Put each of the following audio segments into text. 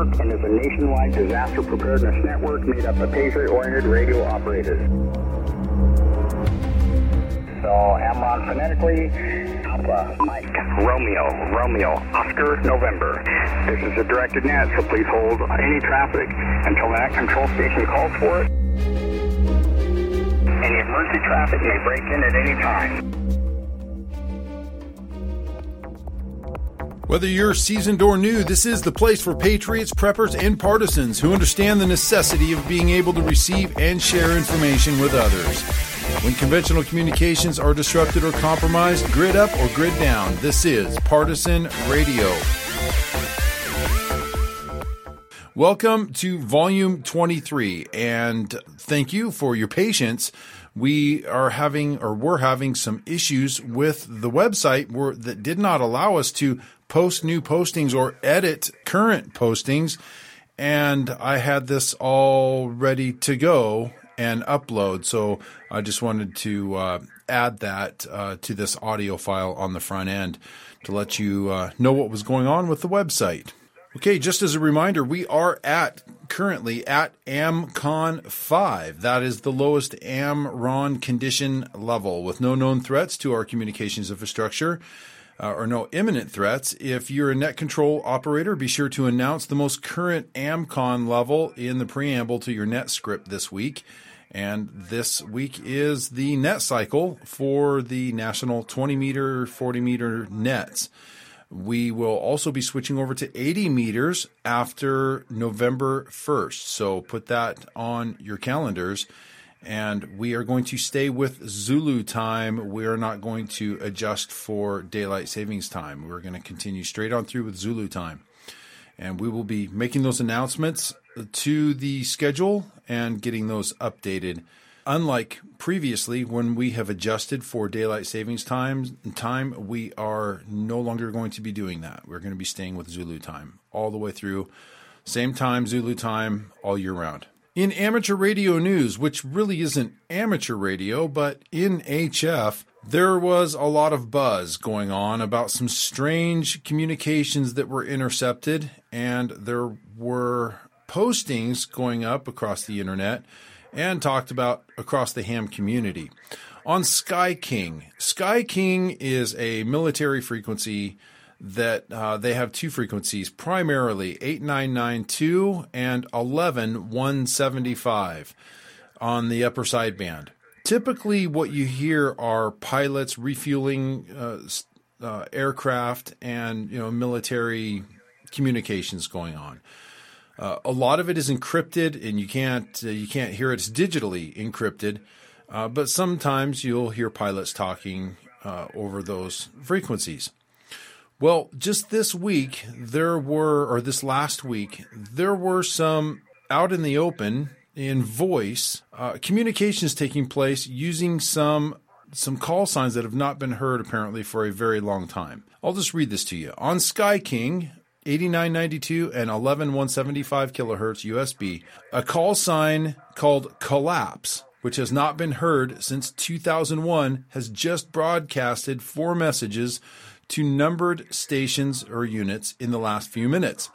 Network and is a nationwide disaster preparedness network made up of Patriot-oriented radio operators. So, AMRRON phonetically, Alpha, Mike, Romeo, Romeo, Oscar, November. This is a directed net, so please hold any traffic until the net control station calls for it. Any emergency traffic may break in at any time. Whether you're seasoned or new, this is the place for patriots, preppers, and partisans who understand the necessity of being able to receive and share information with others. When conventional communications are disrupted or compromised, grid up or grid down. This is Partisan Radio. Welcome to volume 23, and thank you for your patience. We are having, or we're having, some issues with the website that did not allow us to post new postings or edit current postings. And I had this all ready to go and upload. So I just wanted to uh, add that uh, to this audio file on the front end to let you uh, know what was going on with the website. Okay, just as a reminder, we are at currently at AMCON 5. That is the lowest AMRRON condition level with no known threats to our communications infrastructure uh, or no imminent threats. If you're a net control operator, be sure to announce the most current AMCON level in the preamble to your net script this week. And this week is the net cycle for the national 20 meter, 40 meter nets. We will also be switching over to 80 meters after November 1st. So put that on your calendars and we are going to stay with Zulu time. We are not going to adjust for daylight savings time. We're going to continue straight on through with Zulu time. And we will be making those announcements to the schedule and getting those updated. Unlike previously, when we have adjusted for daylight savings time, time, we are no longer going to be doing that. We're going to be staying with Zulu time all the way through. Same time, Zulu time, all year round. In amateur radio news, which really isn't amateur radio, but in HF, there was a lot of buzz going on about some strange communications that were intercepted, and there were postings going up across the internet and talked about across the ham community. On Sky King, Sky King is a military frequency that uh, they have two frequencies, primarily 8992 and 11175 on the upper sideband. Typically, what you hear are pilots refueling uh, uh, aircraft and you know military communications going on. Uh, a lot of it is encrypted, and you can't uh, you can't hear it. It's digitally encrypted, uh, but sometimes you'll hear pilots talking over those frequencies. Well, just this week, there were, or this last week, there were some out in the open in voice uh, communications taking place using some some call signs that have not been heard apparently for a very long time. I'll just read this to you. On Sky King, 8992 and 11175 kilohertz USB, a call sign called collapse, which has not been heard since 2001, has just broadcasted four messages to numbered stations or units in the last few minutes.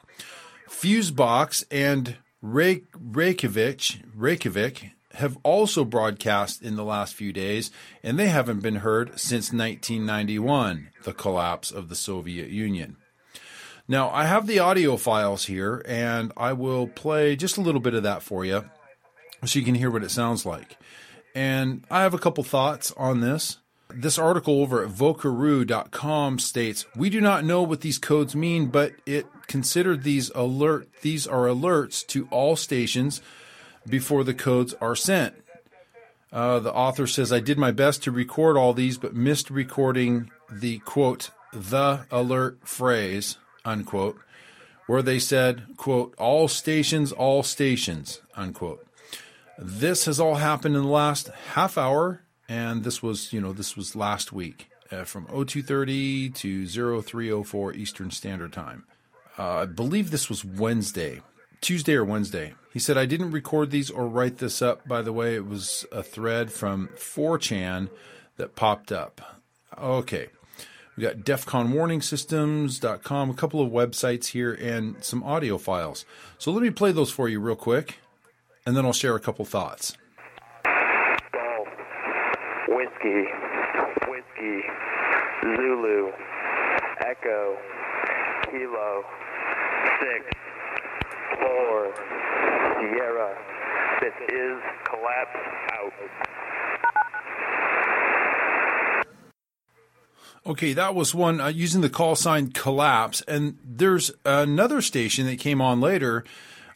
Fusebox and Reykjavik, Reykjavik have also broadcast in the last few days, and they haven't been heard since 1991, the collapse of the Soviet Union. Now, I have the audio files here, and I will play just a little bit of that for you so you can hear what it sounds like. And I have a couple thoughts on this. This article over at vocaroo.com states, "We do not know what these codes mean, but it considered these alert these are alerts to all stations before the codes are sent." Uh, the author says, "I did my best to record all these, but missed recording the quote the alert phrase unquote, where they said quote all stations, all stations unquote." This has all happened in the last half hour and this was you know this was last week uh, from 0230 to 0304 Eastern Standard Time. Uh, I believe this was Wednesday, Tuesday or Wednesday. He said I didn't record these or write this up. By the way, it was a thread from 4chan that popped up. Okay. We got defconwarningsystems.com, a couple of websites here, and some audio files. So let me play those for you real quick, and then I'll share a couple thoughts. Whiskey, Whiskey, Zulu, Echo, Kilo, Six, Four, Sierra. This is Collapse Out. Okay, that was one uh, using the call sign collapse. And there's another station that came on later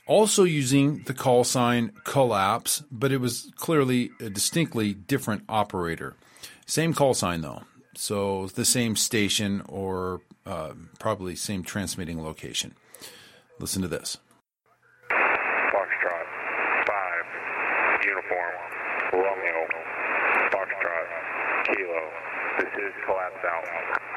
also using the call sign collapse, but it was clearly a distinctly different operator. Same call sign though. So the same station or uh, probably same transmitting location. Listen to this. Foxtrot, 5, Uniform, Romeo, Foxtrot, Kilo. This is Collapse Out.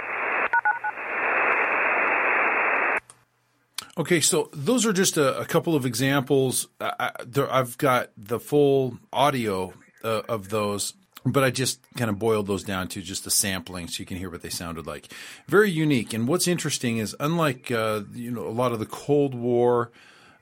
Okay, so those are just a, a couple of examples. I, I've got the full audio uh, of those, but I just kind of boiled those down to just a sampling so you can hear what they sounded like. Very unique. And what's interesting is, unlike uh, you know a lot of the Cold War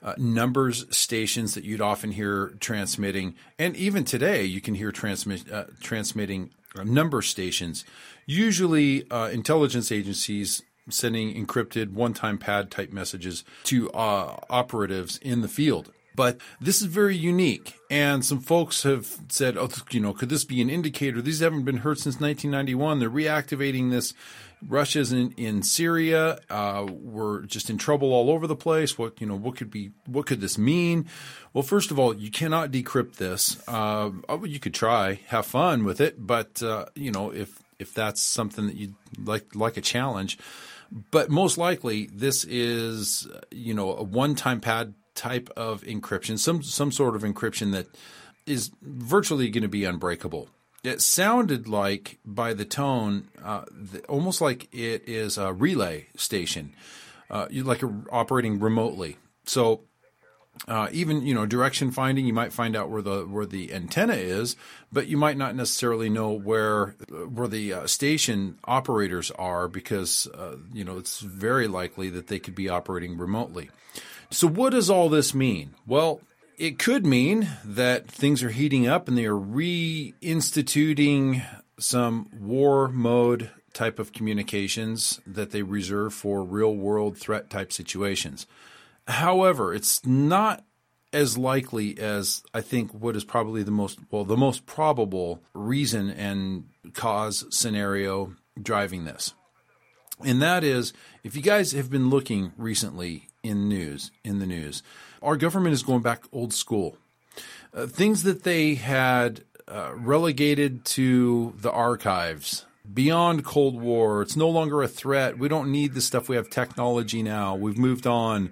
uh, numbers stations that you'd often hear transmitting, and even today you can hear uh, transmitting uh, number stations. Usually, uh, intelligence agencies sending encrypted one-time pad type messages to uh, operatives in the field. But this is very unique, and some folks have said, "Oh, you know, could this be an indicator? These haven't been heard since 1991. They're reactivating this. Russia's in in Syria. Uh, we're just in trouble all over the place. What you know? What could be? What could this mean? Well, first of all, you cannot decrypt this. Uh, you could try, have fun with it, but uh, you know, if if that's something that you like, like a challenge. But most likely, this is you know a one-time pad type of encryption, some some sort of encryption that is virtually going to be unbreakable. It sounded like, by the tone, uh, the, almost like it is a relay station, uh, like a, operating remotely. So uh, even you know direction finding, you might find out where the where the antenna is, but you might not necessarily know where where the uh, station operators are because uh, you know it's very likely that they could be operating remotely. So what does all this mean? Well, it could mean that things are heating up and they are reinstituting some war mode type of communications that they reserve for real world threat type situations. However, it's not as likely as I think what is probably the most well the most probable reason and cause scenario driving this. And that is if you guys have been looking recently in news in the news, our government is going back old school. Uh, things that they had uh, relegated to the archives beyond Cold War. It's no longer a threat. We don't need the stuff. We have technology now. We've moved on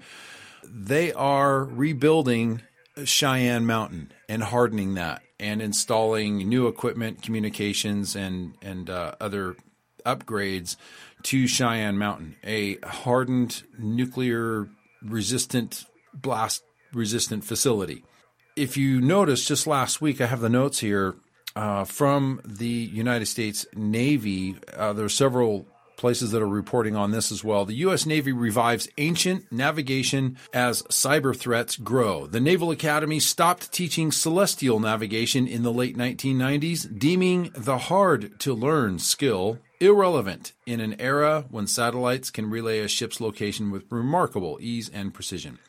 they are rebuilding Cheyenne Mountain and hardening that and installing new equipment, communications, and and uh, other upgrades to Cheyenne Mountain, a hardened nuclear resistant blast resistant facility. If you notice, just last week, I have the notes here uh, from the United States Navy. Uh, there are several places that are reporting on this as well. The U.S. Navy revives ancient navigation as cyber threats grow. The Naval Academy stopped teaching celestial navigation in the late 1990s, deeming the hard to learn skill irrelevant in an era when satellites can relay a ship's location with remarkable ease and precision.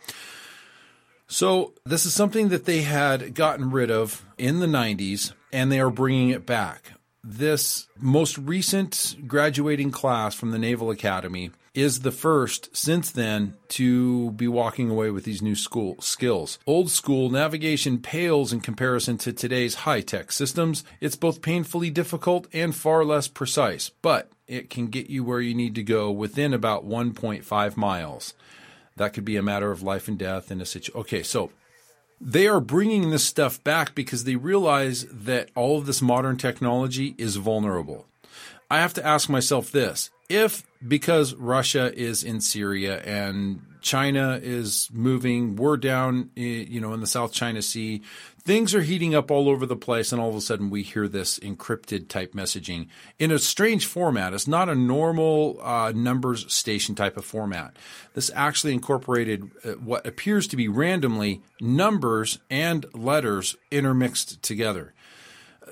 So, this is something that they had gotten rid of in the 90s, and they are bringing it back this most recent graduating class from the Naval Academy is the first since then to be walking away with these new school skills. Old school navigation pales in comparison to today's high-tech systems. It's both painfully difficult and far less precise, but it can get you where you need to go within about 1.5 miles. That could be a matter of life and death in a situation. Okay, so they are bringing this stuff back because they realize that all of this modern technology is vulnerable. I have to ask myself this if because Russia is in Syria and China is moving, we're down, eh, you know, in the South China Sea things are heating up all over the place, and all of a sudden we hear this encrypted type messaging in a strange format. It's not a normal uh, numbers station type of format. This actually incorporated uh, what appears to be randomly numbers and letters intermixed together.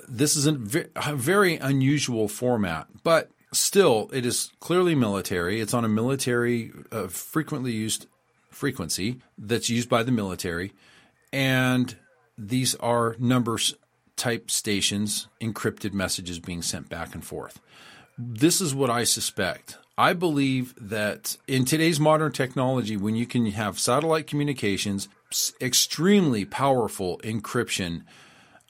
This is a very unusual format, but still, it is clearly military. It's on a military, uh, frequently used frequency that's used by the military. And these are numbers type stations, encrypted messages being sent back and forth. This is what I suspect. I believe that in today's modern technology, when you can have satellite communications, extremely powerful encryption,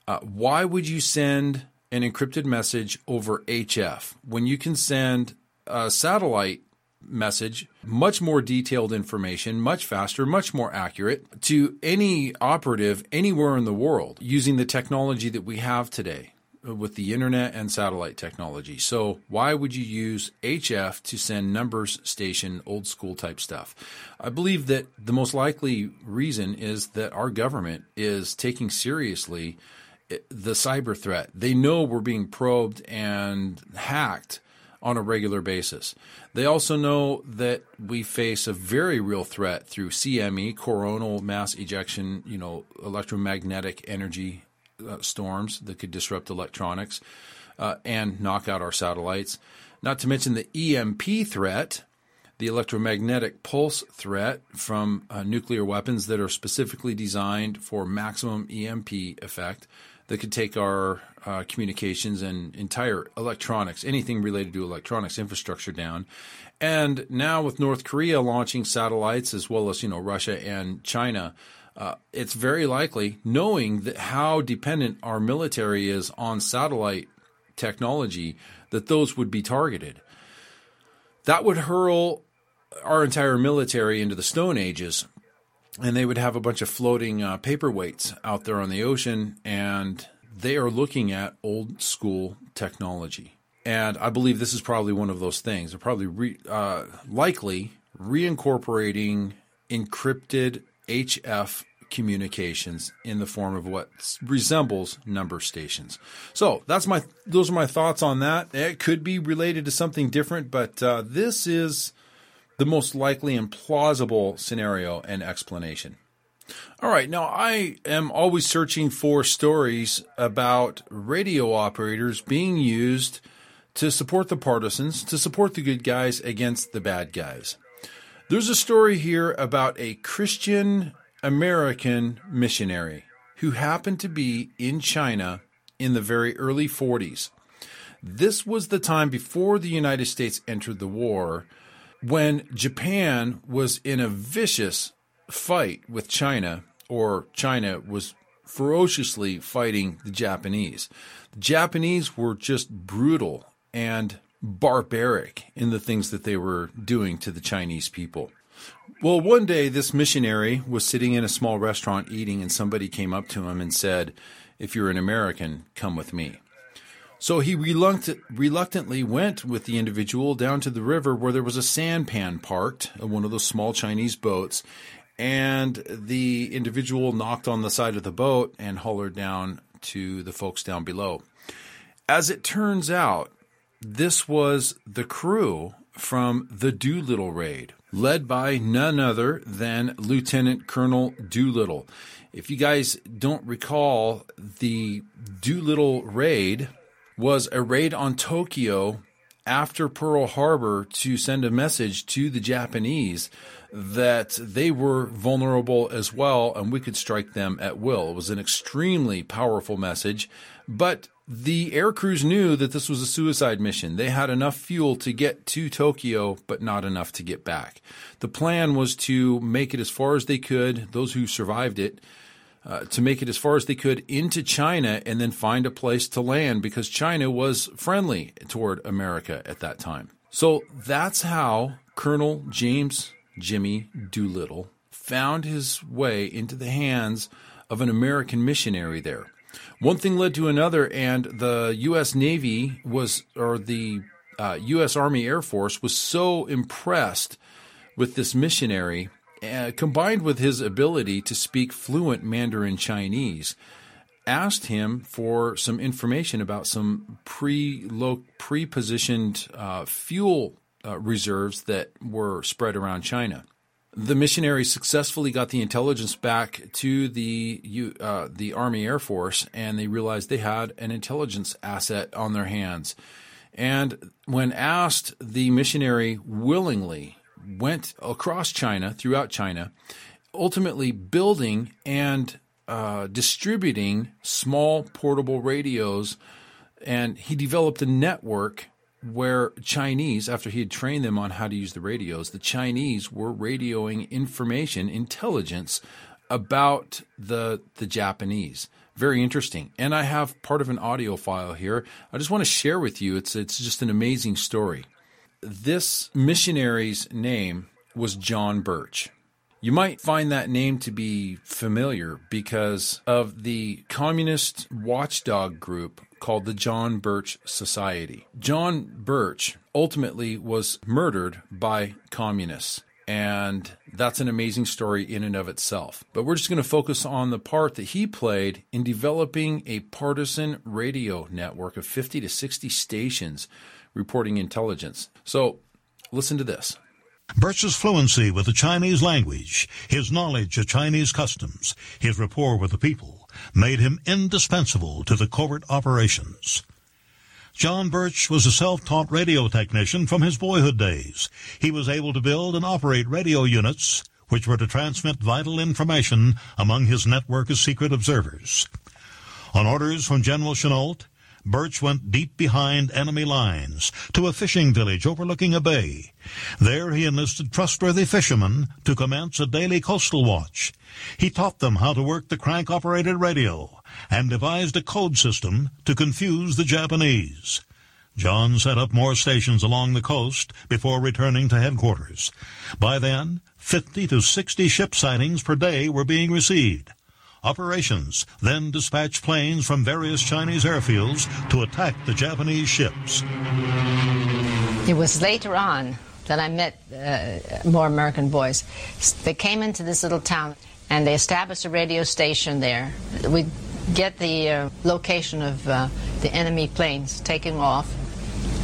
uh, why would you send an encrypted message over HF when you can send a satellite message, much more detailed information, much faster, much more accurate to any operative anywhere in the world using the technology that we have today with the internet and satellite technology. So, why would you use HF to send numbers station old school type stuff? I believe that the most likely reason is that our government is taking seriously the cyber threat. They know we're being probed and hacked on a regular basis. They also know that we face a very real threat through CME, coronal mass ejection, you know, electromagnetic energy uh, storms that could disrupt electronics uh, and knock out our satellites. Not to mention the EMP threat, the electromagnetic pulse threat from uh, nuclear weapons that are specifically designed for maximum EMP effect that could take our uh, communications and entire electronics, anything related to electronics infrastructure down. And now with North Korea launching satellites as well as you know Russia and China, uh, it's very likely, knowing that how dependent our military is on satellite technology, that those would be targeted. That would hurl our entire military into the Stone Ages and they would have a bunch of floating uh, paperweights out there on the ocean, and they are looking at old school technology. And I believe this is probably one of those things. They're probably re, uh, likely reincorporating encrypted HF communications in the form of what resembles number stations. So that's my those are my thoughts on that. It could be related to something different, but uh, this is the most likely and plausible scenario and explanation. All right, now I am always searching for stories about radio operators being used to support the partisans, to support the good guys against the bad guys. There's a story here about a Christian American missionary who happened to be in China in the very early 40s. This was the time before the United States entered the war when Japan was in a vicious fight with China, or China was ferociously fighting the Japanese. The Japanese were just brutal and barbaric in the things that they were doing to the Chinese people. Well, one day this missionary was sitting in a small restaurant eating, and somebody came up to him and said, If you're an American, come with me. So he reluctant, reluctantly went with the individual down to the river where there was a sampan parked, uh, one of those small Chinese boats, and the individual knocked on the side of the boat and hollered down to the folks down below. As it turns out, this was the crew from the Doolittle raid, led by none other than Lieutenant Colonel Doolittle. If you guys don't recall, the Doolittle raid was a raid on Tokyo after Pearl Harbor to send a message to the Japanese that they were vulnerable as well and we could strike them at will. It was an extremely powerful message, but the air crews knew that this was a suicide mission. They had enough fuel to get to Tokyo, but not enough to get back. The plan was to make it as far as they could, those who survived it, uh, to make it as far as they could into China and then find a place to land because China was friendly toward America at that time. So that's how Colonel James Jimmy Doolittle found his way into the hands of an American missionary there. One thing led to another, and the U.S. Navy was, or the uh, U.S. Army Air Force was so impressed with this missionary uh, combined with his ability to speak fluent Mandarin Chinese, asked him for some information about some pre pre positioned uh, fuel uh, reserves that were spread around China. The missionary successfully got the intelligence back to the uh, the Army Air Force, and they realized they had an intelligence asset on their hands. And when asked, the missionary willingly went across China, throughout China, ultimately building and uh, distributing small portable radios. And he developed a network where Chinese, after he had trained them on how to use the radios, the Chinese were radioing information, intelligence about the the Japanese. Very interesting. And I have part of an audio file here. I just want to share with you. It's it's just an amazing story. This missionary's name was John Birch. You might find that name to be familiar because of the communist watchdog group called the John Birch Society. John Birch ultimately was murdered by communists. And that's an amazing story in and of itself. But we're just going to focus on the part that he played in developing a partisan radio network of 50 to 60 stations reporting intelligence. So listen to this. Birch's fluency with the Chinese language, his knowledge of Chinese customs, his rapport with the people, made him indispensable to the covert operations. John Birch was a self-taught radio technician from his boyhood days. He was able to build and operate radio units which were to transmit vital information among his network of secret observers. On orders from General Chennault, Birch went deep behind enemy lines to a fishing village overlooking a bay. There he enlisted trustworthy fishermen to commence a daily coastal watch. He taught them how to work the crank-operated radio and devised a code system to confuse the Japanese. John set up more stations along the coast before returning to headquarters. By then, 50 to 60 ship sightings per day were being received. Operations then dispatched planes from various Chinese airfields to attack the Japanese ships. It was later on that I met uh, more American boys. They came into this little town and they established a radio station there. We get the uh, location of uh, the enemy planes taking off,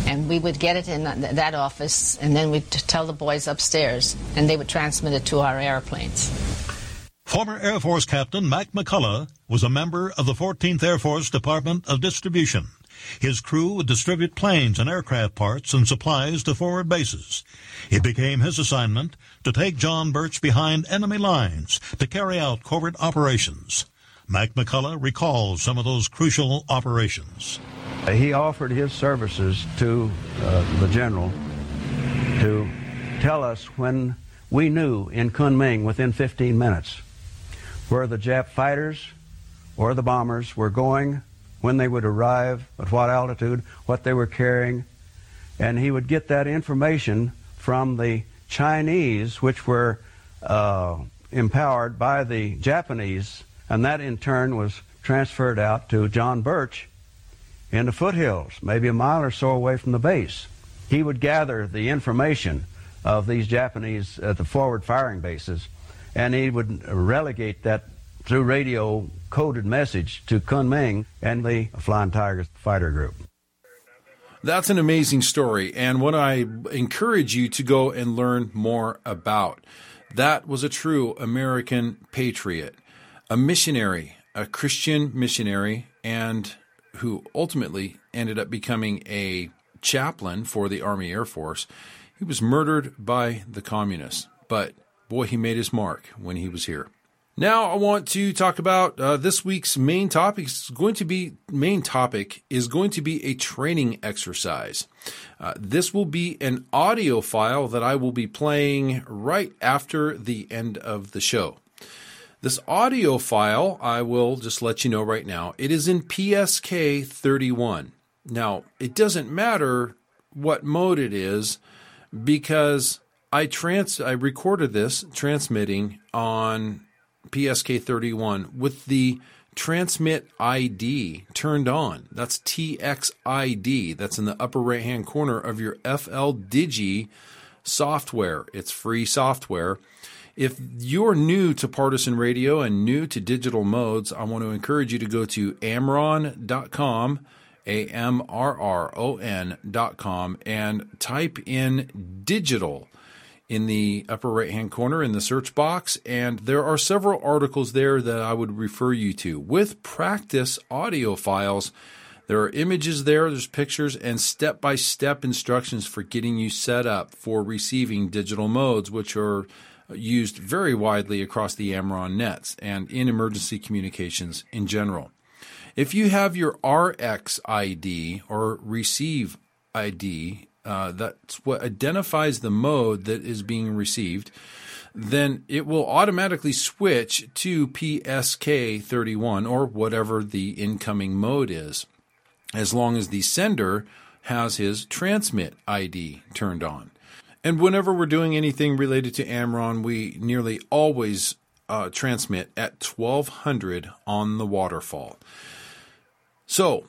and we would get it in that office, and then we'd tell the boys upstairs, and they would transmit it to our airplanes. Former Air Force Captain Mac McCullough was a member of the 14th Air Force Department of Distribution. His crew would distribute planes and aircraft parts and supplies to forward bases. It became his assignment to take John Birch behind enemy lines to carry out covert operations. Mac McCullough recalls some of those crucial operations. He offered his services to uh, the general to tell us when we knew in Kunming within 15 minutes where the Jap fighters or the bombers were going, when they would arrive, at what altitude, what they were carrying, and he would get that information from the Chinese, which were uh, empowered by the Japanese, and that in turn was transferred out to John Birch in the foothills, maybe a mile or so away from the base. He would gather the information of these Japanese at the forward firing bases and he would relegate that through radio coded message to Kunming and the Flying Tigers fighter group. That's an amazing story, and what I encourage you to go and learn more about. That was a true American patriot, a missionary, a Christian missionary, and who ultimately ended up becoming a chaplain for the Army Air Force. He was murdered by the communists, but boy, he made his mark when he was here. Now I want to talk about uh, this week's main topic. Is going to be main topic is going to be a training exercise. Uh, this will be an audio file that I will be playing right after the end of the show. This audio file, I will just let you know right now, it is in PSK 31. Now, it doesn't matter what mode it is because I trans I recorded this transmitting on PSK 31 with the transmit ID turned on. That's TXID. That's in the upper right hand corner of your FL Digi software. It's free software. If you're new to partisan radio and new to digital modes, I want to encourage you to go to amrron.com, A M R R O N.com, and type in digital in the upper right hand corner in the search box. And there are several articles there that I would refer you to with practice audio files. There are images there, there's pictures, and step by step instructions for getting you set up for receiving digital modes, which are used very widely across the AMRRON nets and in emergency communications in general. If you have your RX ID or receive ID, uh, that's what identifies the mode that is being received, then it will automatically switch to PSK 31 or whatever the incoming mode is, as long as the sender has his transmit ID turned on. And whenever we're doing anything related to AMRRON, we nearly always uh, transmit at 1200 on the waterfall. So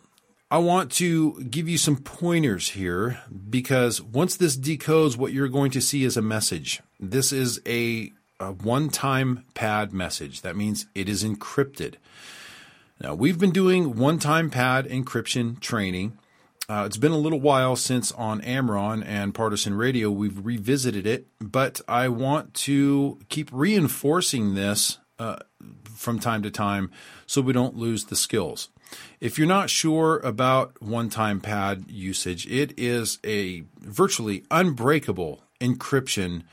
I want to give you some pointers here because once this decodes, what you're going to see is a message. This is a, a one time pad message. That means it is encrypted. Now, we've been doing one time pad encryption training uh, it's been a little while since on AMRRON and Partisan Radio we've revisited it, but I want to keep reinforcing this uh, from time to time so we don't lose the skills. If you're not sure about one time pad usage, it is a virtually unbreakable encryption,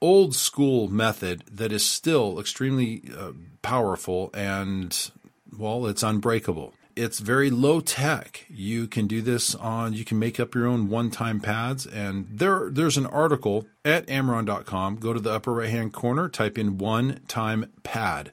old school method that is still extremely uh, powerful and, well, it's unbreakable it's very low tech. You can do this on you can make up your own one-time pads and there there's an article at amrron.com. Go to the upper right-hand corner, type in one-time pad.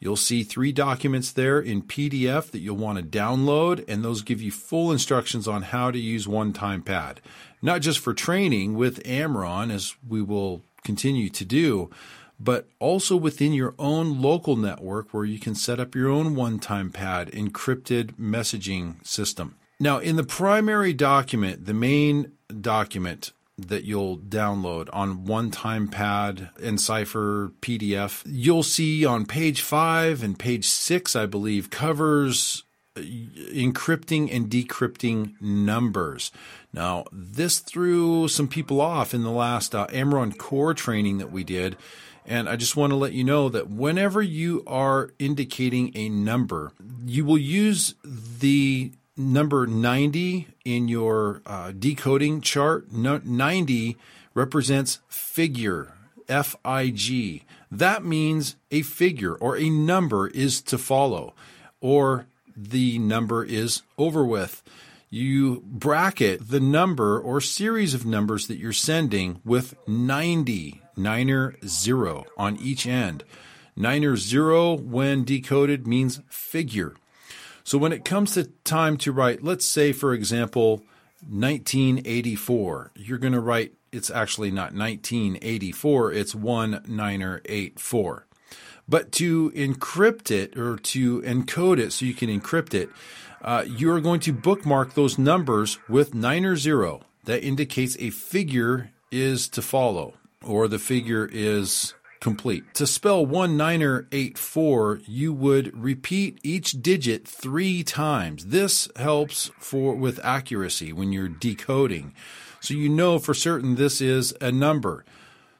You'll see three documents there in PDF that you'll want to download and those give you full instructions on how to use one-time pad. Not just for training with AMRRON as we will continue to do, but also within your own local network where you can set up your own one time pad encrypted messaging system. Now, in the primary document, the main document that you'll download on one time pad Encipher PDF, you'll see on page five and page six, I believe, covers encrypting and decrypting numbers. Now, this threw some people off in the last uh, AMRRON core training that we did and I just want to let you know that whenever you are indicating a number, you will use the number 90 in your uh, decoding chart. No, 90 represents figure, F I G. That means a figure or a number is to follow, or the number is over with. You bracket the number or series of numbers that you're sending with 90 niner zero on each end. Niner zero, when decoded, means figure. So when it comes to time to write, let's say, for example, 1984, you're going to write, it's actually not 1984, it's 1984. But to encrypt it or to encode it so you can encrypt it, uh, you're going to bookmark those numbers with 9 or zero. That indicates a figure is to follow or the figure is complete. To spell 1984, you would repeat each digit three times. This helps for with accuracy when you're decoding. So you know for certain this is a number.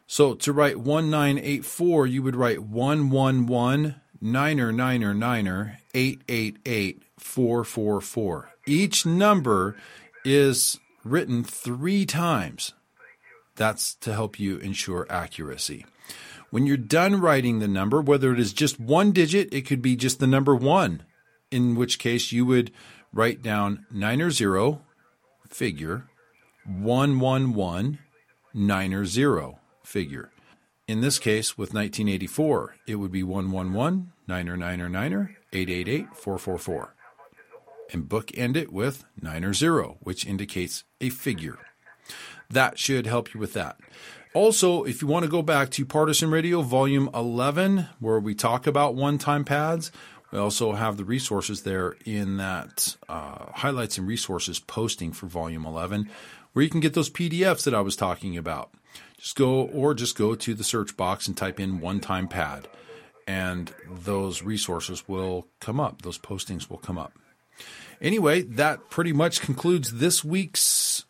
So to write 1984, you would write 111 niner niner niner 888 444. Each number is written three times. That's to help you ensure accuracy. When you're done writing the number, whether it is just one digit, it could be just the number one, in which case you would write down nine or zero figure, one one one nine or zero figure. In this case, with 1984, it would be 111 niner niner niner 888 444. And bookend it with nine or zero, which indicates a figure. That should help you with that. Also, if you want to go back to Partisan Radio Volume 11, where we talk about one time pads, we also have the resources there in that uh, highlights and resources posting for Volume 11, where you can get those PDFs that I was talking about. Just go, or just go to the search box and type in one time pad, and those resources will come up. Those postings will come up. Anyway, that pretty much concludes this week's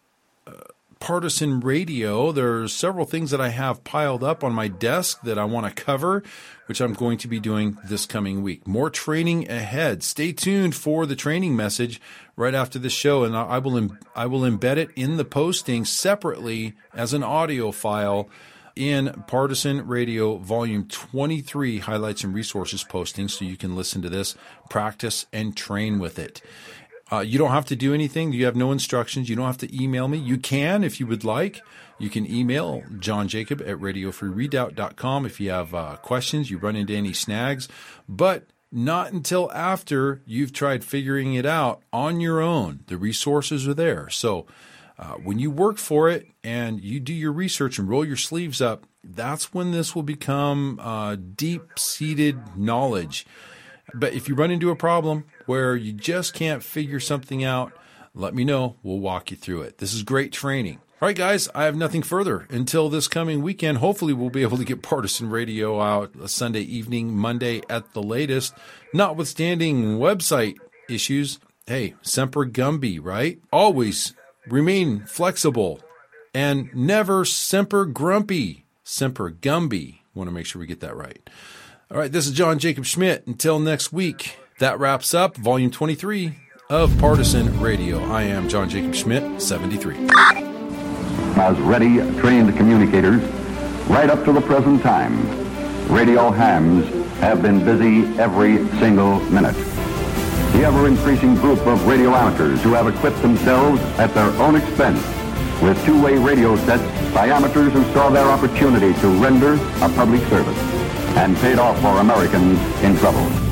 uh, partisan radio. There's several things that I have piled up on my desk that I want to cover, which I'm going to be doing this coming week. More training ahead. Stay tuned for the training message right after the show, and I will I will embed it in the posting separately as an audio file in Partisan Radio Volume 23 highlights and resources posting so you can listen to this, practice, and train with it. Uh, you don't have to do anything. You have no instructions. You don't have to email me. You can if you would like. You can email John Jacob at radiofreeredoubt.com if you have uh, questions, you run into any snags, but not until after you've tried figuring it out on your own. The resources are there. So uh, when you work for it and you do your research and roll your sleeves up, that's when this will become uh, deep seated knowledge. But if you run into a problem where you just can't figure something out, let me know. We'll walk you through it. This is great training. All right, guys, I have nothing further until this coming weekend. Hopefully, we'll be able to get partisan radio out a Sunday evening, Monday at the latest, notwithstanding website issues. Hey, Semper Gumby, right? Always remain flexible and never Semper Grumpy. Semper Gumby. Want to make sure we get that right. All right, this is John Jacob Schmidt. Until next week, that wraps up volume 23 of Partisan Radio. I am John Jacob Schmidt, 73. As ready, trained communicators right up to the present time. Radio hams have been busy every single minute. The ever increasing group of radio amateurs who have equipped themselves at their own expense with two way radio sets by amateurs who saw their opportunity to render a public service and paid off for Americans in trouble.